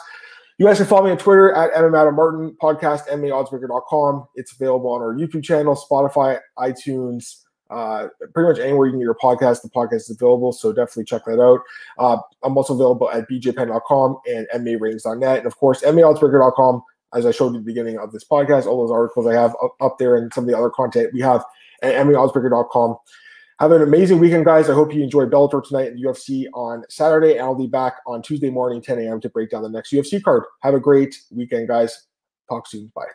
Speaker 1: You guys can follow me on Twitter at MM Martin Podcast, MMAOddsBreaker.com. It's available on our YouTube channel, Spotify, iTunes, uh, pretty much anywhere you can get your podcast. The podcast is available, so definitely check that out. Uh, I'm also available at bjpenn.com and MMAratings.net. And of course, MMAOddsBreaker.com, as I showed you at the beginning of this podcast, all those articles I have up there and some of the other content we have at MMAOddsBreaker.com. Have an amazing weekend, guys. I hope you enjoy Bellator tonight and UFC on Saturday. And I'll be back on Tuesday morning, 10 a.m. to break down the next UFC card. Have a great weekend, guys. Talk soon. Bye.